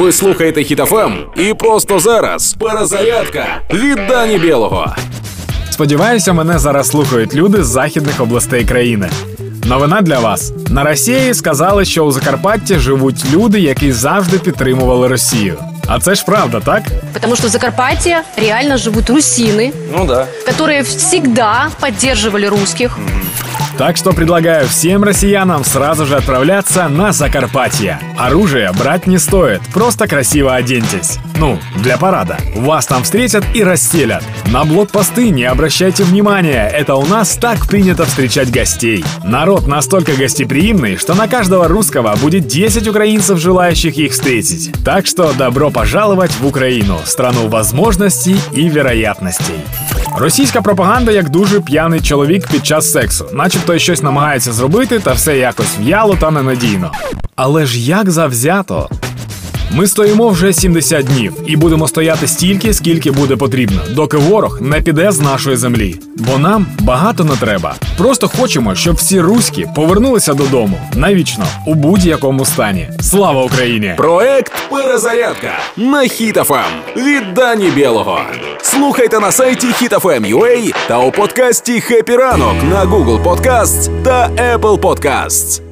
Ви слухаєте Хітофем і просто зараз перезарядка від Дані Білого. Сподіваюся, мене зараз слухають люди з західних областей країни. Новина для вас на Росії сказали, що у Закарпатті живуть люди, які завжди підтримували Росію. А це ж правда, так? Потому что в Закарпатье реально живут русины, Ну да. которые всегда поддерживали русских. Так что предлагаю всем россиянам сразу же отправляться на Закарпатье. Оружие брать не стоит, просто красиво оденьтесь. Ну, для парада. Вас там встретят и расстелят. На блокпосты не обращайте внимания, это у нас так принято встречать гостей. Народ настолько гостеприимный, что на каждого русского будет 10 украинцев, желающих их встретить. Так что добро пожаловать в Украину, страну возможностей и вероятностей. Російська пропаганда як дуже п'яний чоловік під час сексу, начебто щось намагається зробити, та все якось в'яло та ненадійно. Але ж як завзято. Ми стоїмо вже 70 днів і будемо стояти стільки, скільки буде потрібно, доки ворог не піде з нашої землі. Бо нам багато не треба. Просто хочемо, щоб всі руські повернулися додому навічно у будь-якому стані. Слава Україні! Проект Перезарядка на Хітофем від Дані Білого. Слухайте на сайті HitFM.ua та у подкасті «Хеппі ранок» на Google Podcasts та Apple Podcasts.